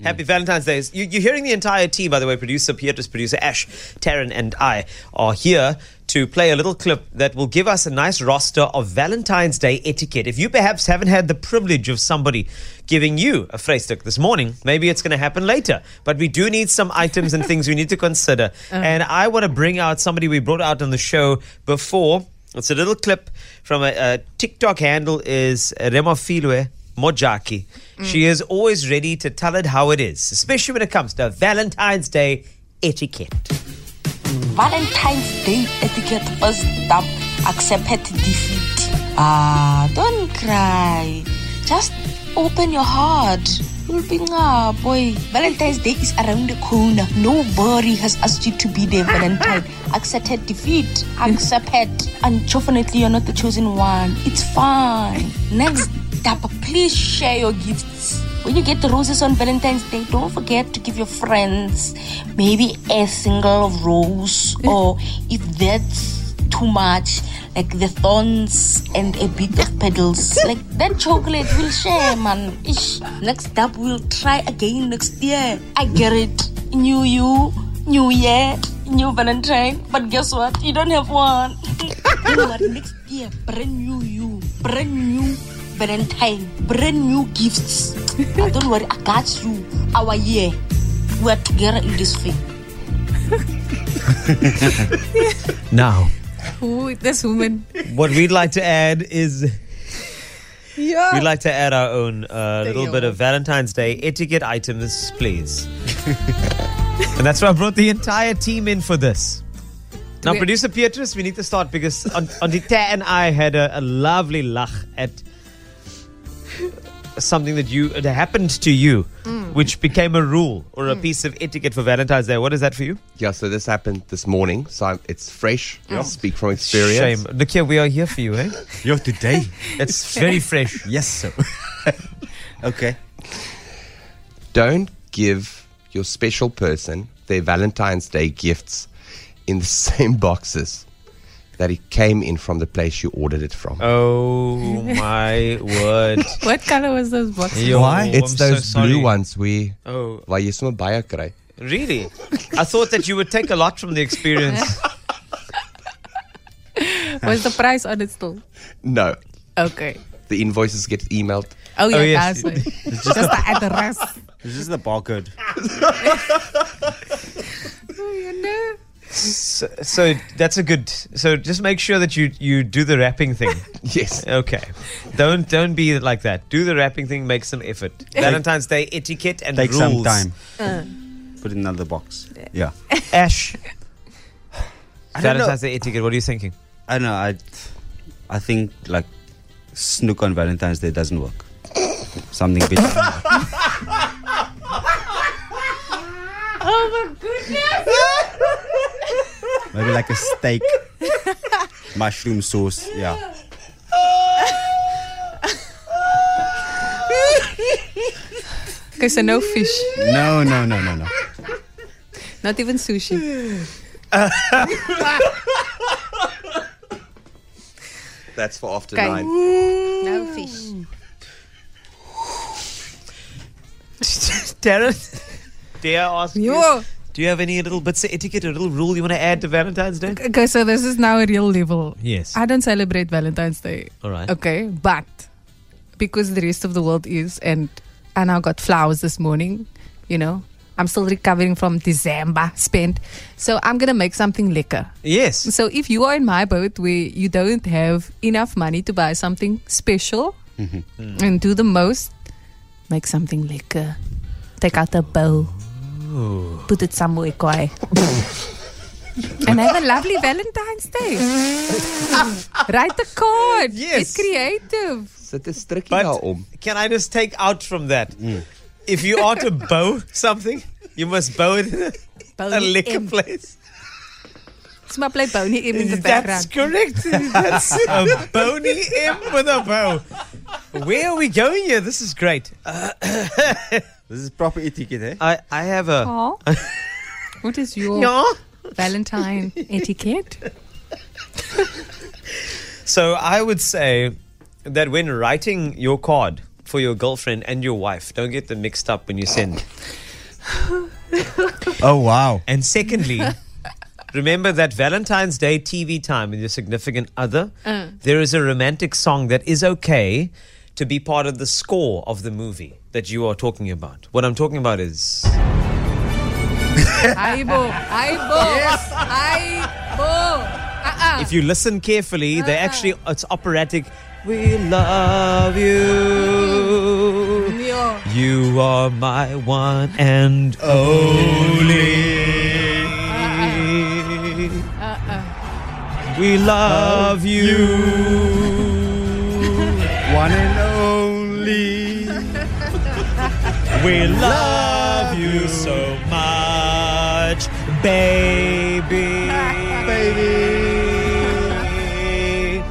Mm. Happy Valentine's Day. You, you're hearing the entire team, by the way. Producer Beatrice, producer Ash, Tarryn, and I are here to play a little clip that will give us a nice roster of Valentine's Day etiquette. If you perhaps haven't had the privilege of somebody giving you a vrystellik this morning, maybe it's going to happen later. But we do need some items and things we need to consider. Uh-huh. And I want to bring out somebody we brought out on the show before. It's a little clip from a, a TikTok handle is Remofilwe Mojaki. She is always ready to tell it how it is, especially when it comes to Valentine's Day etiquette. Valentine's Day etiquette first stop accept defeat. Ah, don't cry. Just open your heart. You'll be ah, boy. Valentine's Day is around the corner. Nobody has asked you to be their Valentine. Accepted defeat. Accept it. Unfortunately, you're not the chosen one. It's fine. Next stop, please share your gifts. When you get the roses on Valentine's Day, don't forget to give your friends maybe a single rose, or if that's too much, like the thorns and a bit of petals. Like that chocolate we'll share, man. Ish. Next up, we'll try again next year. I get it. New you, new year, new Valentine. But guess what? You don't have one. don't worry, next year, brand new you, brand new Valentine, brand new gifts. But don't worry, I got you. Our year, we're together in this thing. Now, Ooh, this woman. what we'd like to add is Yeah. we'd like to add our own uh, little bit of Valentine's Day etiquette items, please. and that's why I brought the entire team in for this. Now, producer Beatrice, we need to start because on, Ondita and I had a, a lovely lach at something that you that happened to you, Mm. which became a rule or a piece of etiquette for Valentine's Day. What is that for you? Yeah, so this happened this morning, so I'm, it's fresh. I speak from experience. Shame. Look here, we are here for you, eh? Yo, today? It's very fresh. yes, sir. okay. Don't give your special person their Valentine's Day gifts in the same boxes that it came in from the place you ordered it from. Oh my word. What color was those boxes? Yo, Why? it's I'm so those sorry. blue ones we Oh, Why jy sommer baie kry. really? I thought that you would take a lot from the experience. Was the price on it still? No, Okay. the invoices get emailed. Oh, yeah, Oh, yes. that's it. Just the address. This is the barcode. Oh, you know. So, so that's a good. So just make sure that you you do the wrapping thing. Yes. Okay. Don't don't be like that. Do the wrapping thing. Make some effort. Valentine's Day etiquette and Take rules. some time. Uh. Put it in another box. Yeah. Ash. I don't know. Valentine's Day etiquette. What are you thinking? I don't know. I, I think like snook on Valentine's Day doesn't work. Something bit. Oh, my goodness. Maybe like a steak, mushroom sauce. Yeah. Okay, so no fish. No, no, no, no, no. Not even sushi. That's for after Okay. nine. No fish. Darren, dare I ask you? Yo. Do you have any little bits of etiquette or little rule you want to add to Valentine's Day? Okay, so this is now a real level. Yes. I don't celebrate Valentine's Day. All right. Okay, but because the rest of the world is, and I now got flowers this morning, you know, I'm still recovering from December spent. So I'm going to make something liquor. Yes. So if you are in my boat where you don't have enough money to buy something special mm-hmm. and do the most, make something liquor. Take out a bow, put it somewhere quiet. and have a lovely Valentine's Day. Write a card. Yes. Get creative. Sit 'n strikkie But daarom. can I just take out from that? If you are to bow something, you must bow it in a, a Boney liquor M. place. Small play Boney M in the That's background. correct. That's a bony M with a bow. Where are we going here? This is great. Uh, This is proper etiquette, eh? I, I have a. Aw. What is your Yeah. Valentine etiquette? So I would say that when writing your card for your girlfriend and your wife. Don't get them mixed up when you send. Oh wow. And secondly, remember that Valentine's Day TV time with your significant other, there is a romantic song that is okay to be part of the score of the movie that you are talking about. What I'm talking about is. Aibo. Aibo. Aibo. Uh-uh. If you listen carefully, they uh-uh. actually, it's operatic. We love you. Yo. You are my one and only. Uh-uh. uh-uh. We love you. We love you so much, baby. Baby.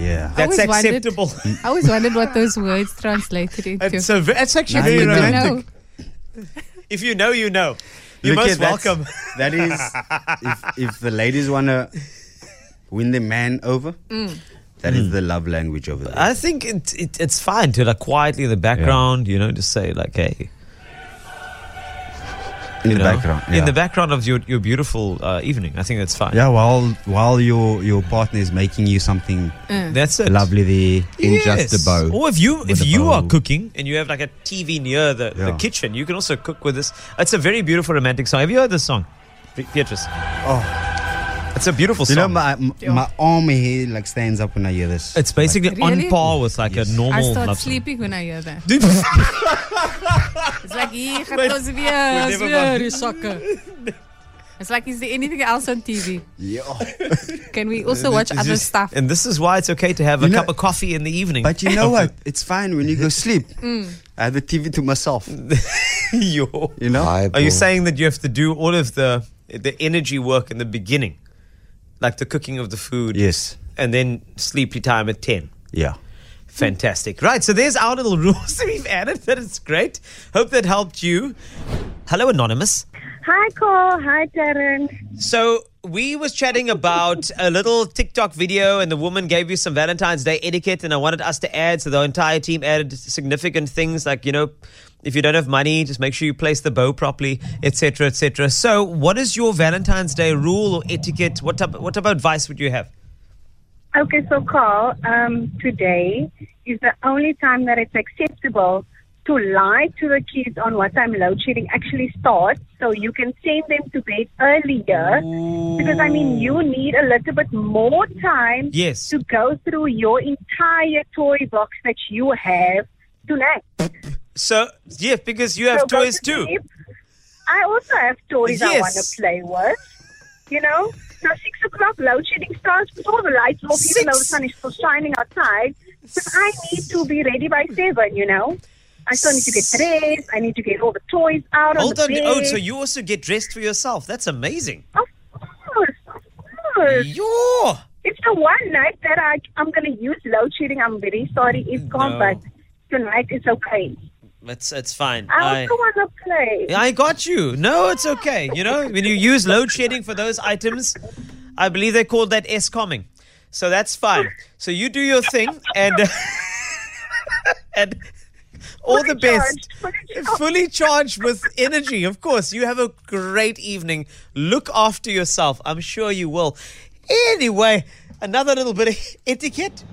Yeah. That's always wondered- acceptable. I always wondered what those words translated into. It's, a, it's actually Now very you know. romantic. If you know, you know. You're Look most at welcome. That is, if, if the ladies want to win the man over, mm. That is the love language over there. I think it, it, it's fine to like quietly in the background, you know, just say like, hey, in the know, background. in the background of your, your beautiful uh, evening. I think that's fine. Yeah, while while your your partner is making you something That's it. lovely there. In just a bow. Or if you if you are cooking and you have like a TV near the, the kitchen, you can also cook with this. It's a very beautiful romantic song. Have you heard this song, Be- Beatrice? Oh, It's a beautiful song. you know my m- my arm here like stands up when I hear this. it's basically Really? on par with like Yes. a normal I start love song. sleeping when I hear that. Dude, It's like, hier gaat ons weer, ons never weer die sokke. It's like, is there anything else on TV? yeah. Can we also watch It's other just- stuff? and this is why it's okay to have a You know- cup of coffee in the evening. But you know what? It's fine when you go sleep. Mm. I have the TV to myself. Yo. You know. Are you saying that you have to do all of the the energy work in the beginning, like the cooking of the food, Yes. and then sleepy time at ten? Yeah. Fantastic. Right, so there's our little rules that we've added. That is great. Hope that helped you. Hello, Anonymous. Hi, Cole. Hi, Darren. So we was chatting about a little TikTok video, and the woman gave you some Valentine's Day etiquette, and I wanted us to add. So the entire team added significant things like you know, if you don't have money, just make sure you place the bow properly, etc., etc. So, what is your Valentine's Day rule or etiquette? What type, what type of advice would you have? Okay, so Carl, um, today is the only time that it's acceptable to lie to the kids on what time load shedding actually starts so you can send them to bed earlier. Because, I mean, you need a little bit more time Yes. to go through your entire toy box that you have tonight. So, yeah, because you have So toys to too. sleep. I also have toys I want to play with. You know? So six o'clock load shedding starts with all the lights off, even though the sun is still shining outside. But I need to be ready by seven, you know? I still need to get dressed. I need to get all the toys out Hold on on. the bed. Oh, so you also get dressed for yourself. That's amazing. Of course, of course. Yo. It's the one night that I, I'm going to use load shedding. I'm very sorry, it's mm, gone, No. but tonight it's okay. It's, it's fine. I also want to play. I got you. No, it's okay. You know, when you use load shedding for those items, I believe they called that S coming. So that's fine. So you do your thing and and all the best. charged, fully charged. Fully charged with energy, of course. You have a great evening. Look after yourself. I'm sure you will. Anyway, another little bit of etiquette.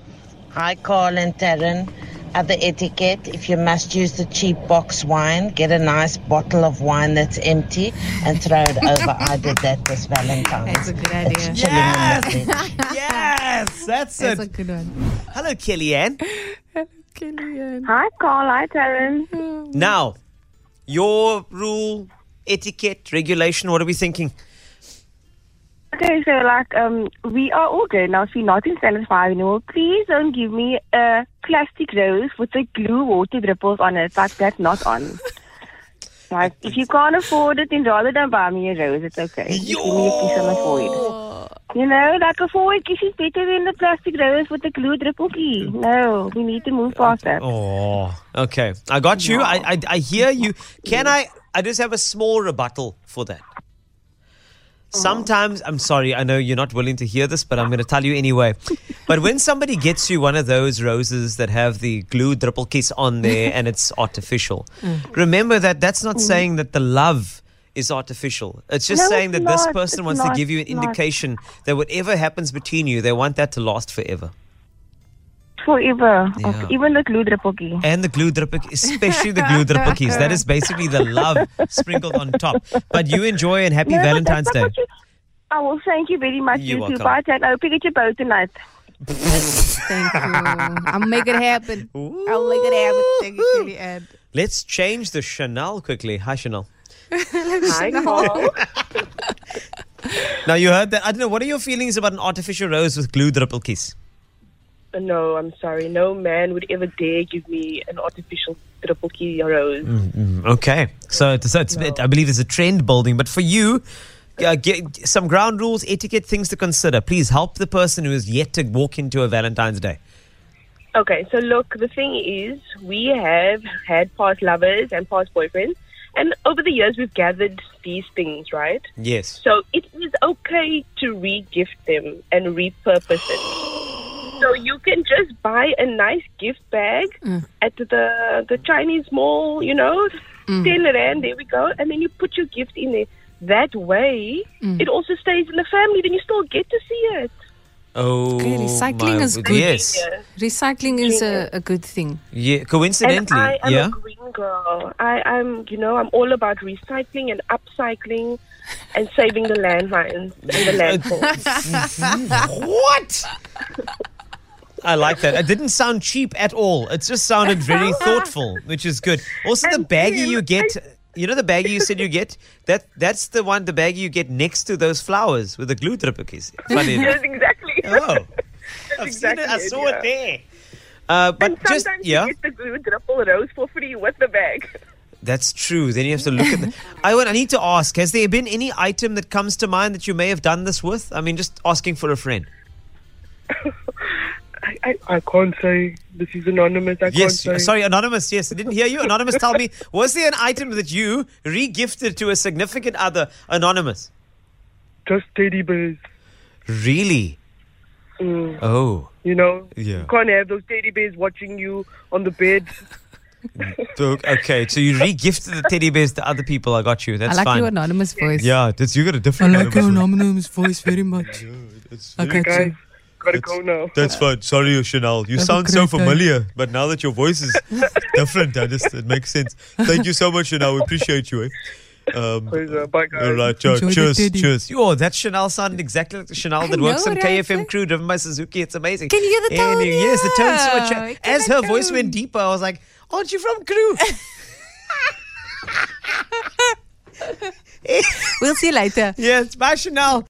Hi, Carl and Tarryn. Other etiquette if you must use the cheap box wine, get a nice bottle of wine that's empty and throw it over. I did that this Valentine's. That's a good idea. chilling in. Yes, that's That's a it. good one. Hello, Kellyanne. Hello, Kellyanne. Hi, Carl. Hi, Tarryn. Now, your rule, etiquette, regulation, what are we thinking? Okay, so like um, we are all good now. So we're not in standard five anymore. Please don't give me a plastic rose with the glue water dripples on it. Like that's not on. Like if you can't afford it, then rather than buy me a rose. It's okay. Just give me a kiss on the forehead. You know, like a forehead kiss is better than the plastic rose with the glue dripple key. No, we need to move past that. Oh, okay. I got you. I, I, I hear you. Can I? I just have a small rebuttal for that. Oh. Sometimes, I'm sorry, I know you're not willing to hear this, but I'm going to tell you anyway. But when somebody gets you one of those roses that have the glue triple kiss on there and it's artificial, mm. remember that that's not mm. saying that the love is artificial. It's just No, saying it's that this person It's wants to give you an not. indication that whatever happens between you, they want that to last forever. Forever. Yeah. Okay, even the glue drippokie. And the glue dripper, especially the glue dripper. That is basically the love sprinkled on top. But you enjoy and happy No, Valentine's Day. not what you- Oh, well, thank you very much. You're you too. welcome. Bye, Ted. I'll pick at your boat tonight. Thank you. I'll make it happen. I'll make it happen. Thank you, Kelly Ann. Let's change the Chanel quickly. Hi, Chanel. Hi, Paul. Now you heard that. I don't know. What are your feelings about an artificial rose with glue triple kiss? No, I'm sorry. No man would ever dare give me an artificial triple key rose. Okay, so, it's- so it's, I believe there's a trend building. But for you, uh, get some ground rules, etiquette, things to consider. Please help the person who is yet to walk into a Valentine's Day. Okay, so look, the thing is, we have had past lovers and past boyfriends, and over the years we've gathered these things, right? Yes. So it is okay to re-gift them and repurpose it. So you can just buy a nice gift bag mm. at the the Chinese mall, you know, mm. ten rand. There we go, and then you put your gift in there. That way, mm. it also stays in the family. Then you still get to see it. Oh, Okay, recycling my is good. Yes. Recycling is a, a good thing. Yeah. And Coincidentally, I am yeah. a green girl. I, I'm, you know, I'm all about recycling and upcycling and saving the landmines and the landfills. What? I like that. It didn't sound cheap at all. It just sounded very thoughtful, which is good. Also, the baggie you get, you know, the baggie you said you get. That that's the one, the baggie you get next to those flowers with the glue trippies. Funny enough. Yes, exactly. Oh, I've seen it. I exactly saw yeah. it there. Uh, but And just sometimes yeah, you get the glue triple rose for free with the bag. that's true. Then you have to look at the. I want. I need to ask. Has there been any item that comes to mind that you may have done this with? I mean, just asking for a friend. I, I, I can't say. This is anonymous. I Yes, can't say. sorry, anonymous. Yes, I didn't hear you. Anonymous, tell me, was there an item that you re-gifted to a significant other? Anonymous, Just teddy bears. really? Mm, Oh, you know, Yeah. you can't have those teddy bears watching you on the bed. so- okay. So you re-gifted the teddy bears to other people. I got you. That's fine. I like fine. your anonymous voice. yeah, that's you got a different. I like your anonymous anonymous voice very much. voice. I got Guys, you. Gotta go now. That's fine. Sorry, Chanel. You Have sound so great day. familiar, but now that your voice is different, I just it makes sense. Thank you so much, Chanel. We appreciate you. Eh? Um, Pleasure. Bye, guys. all right, cheers, Enjoy cheers, cheers. Oh, that Chanel sounded exactly like the Chanel that I works know, on right? KFM crew driven by Suzuki. It's amazing. Can you hear the tone? Any- Yes, the tone switch. Can As I her voice went deeper, I was like, "Aren't you from crew?" We'll see you later. yes, bye, Chanel.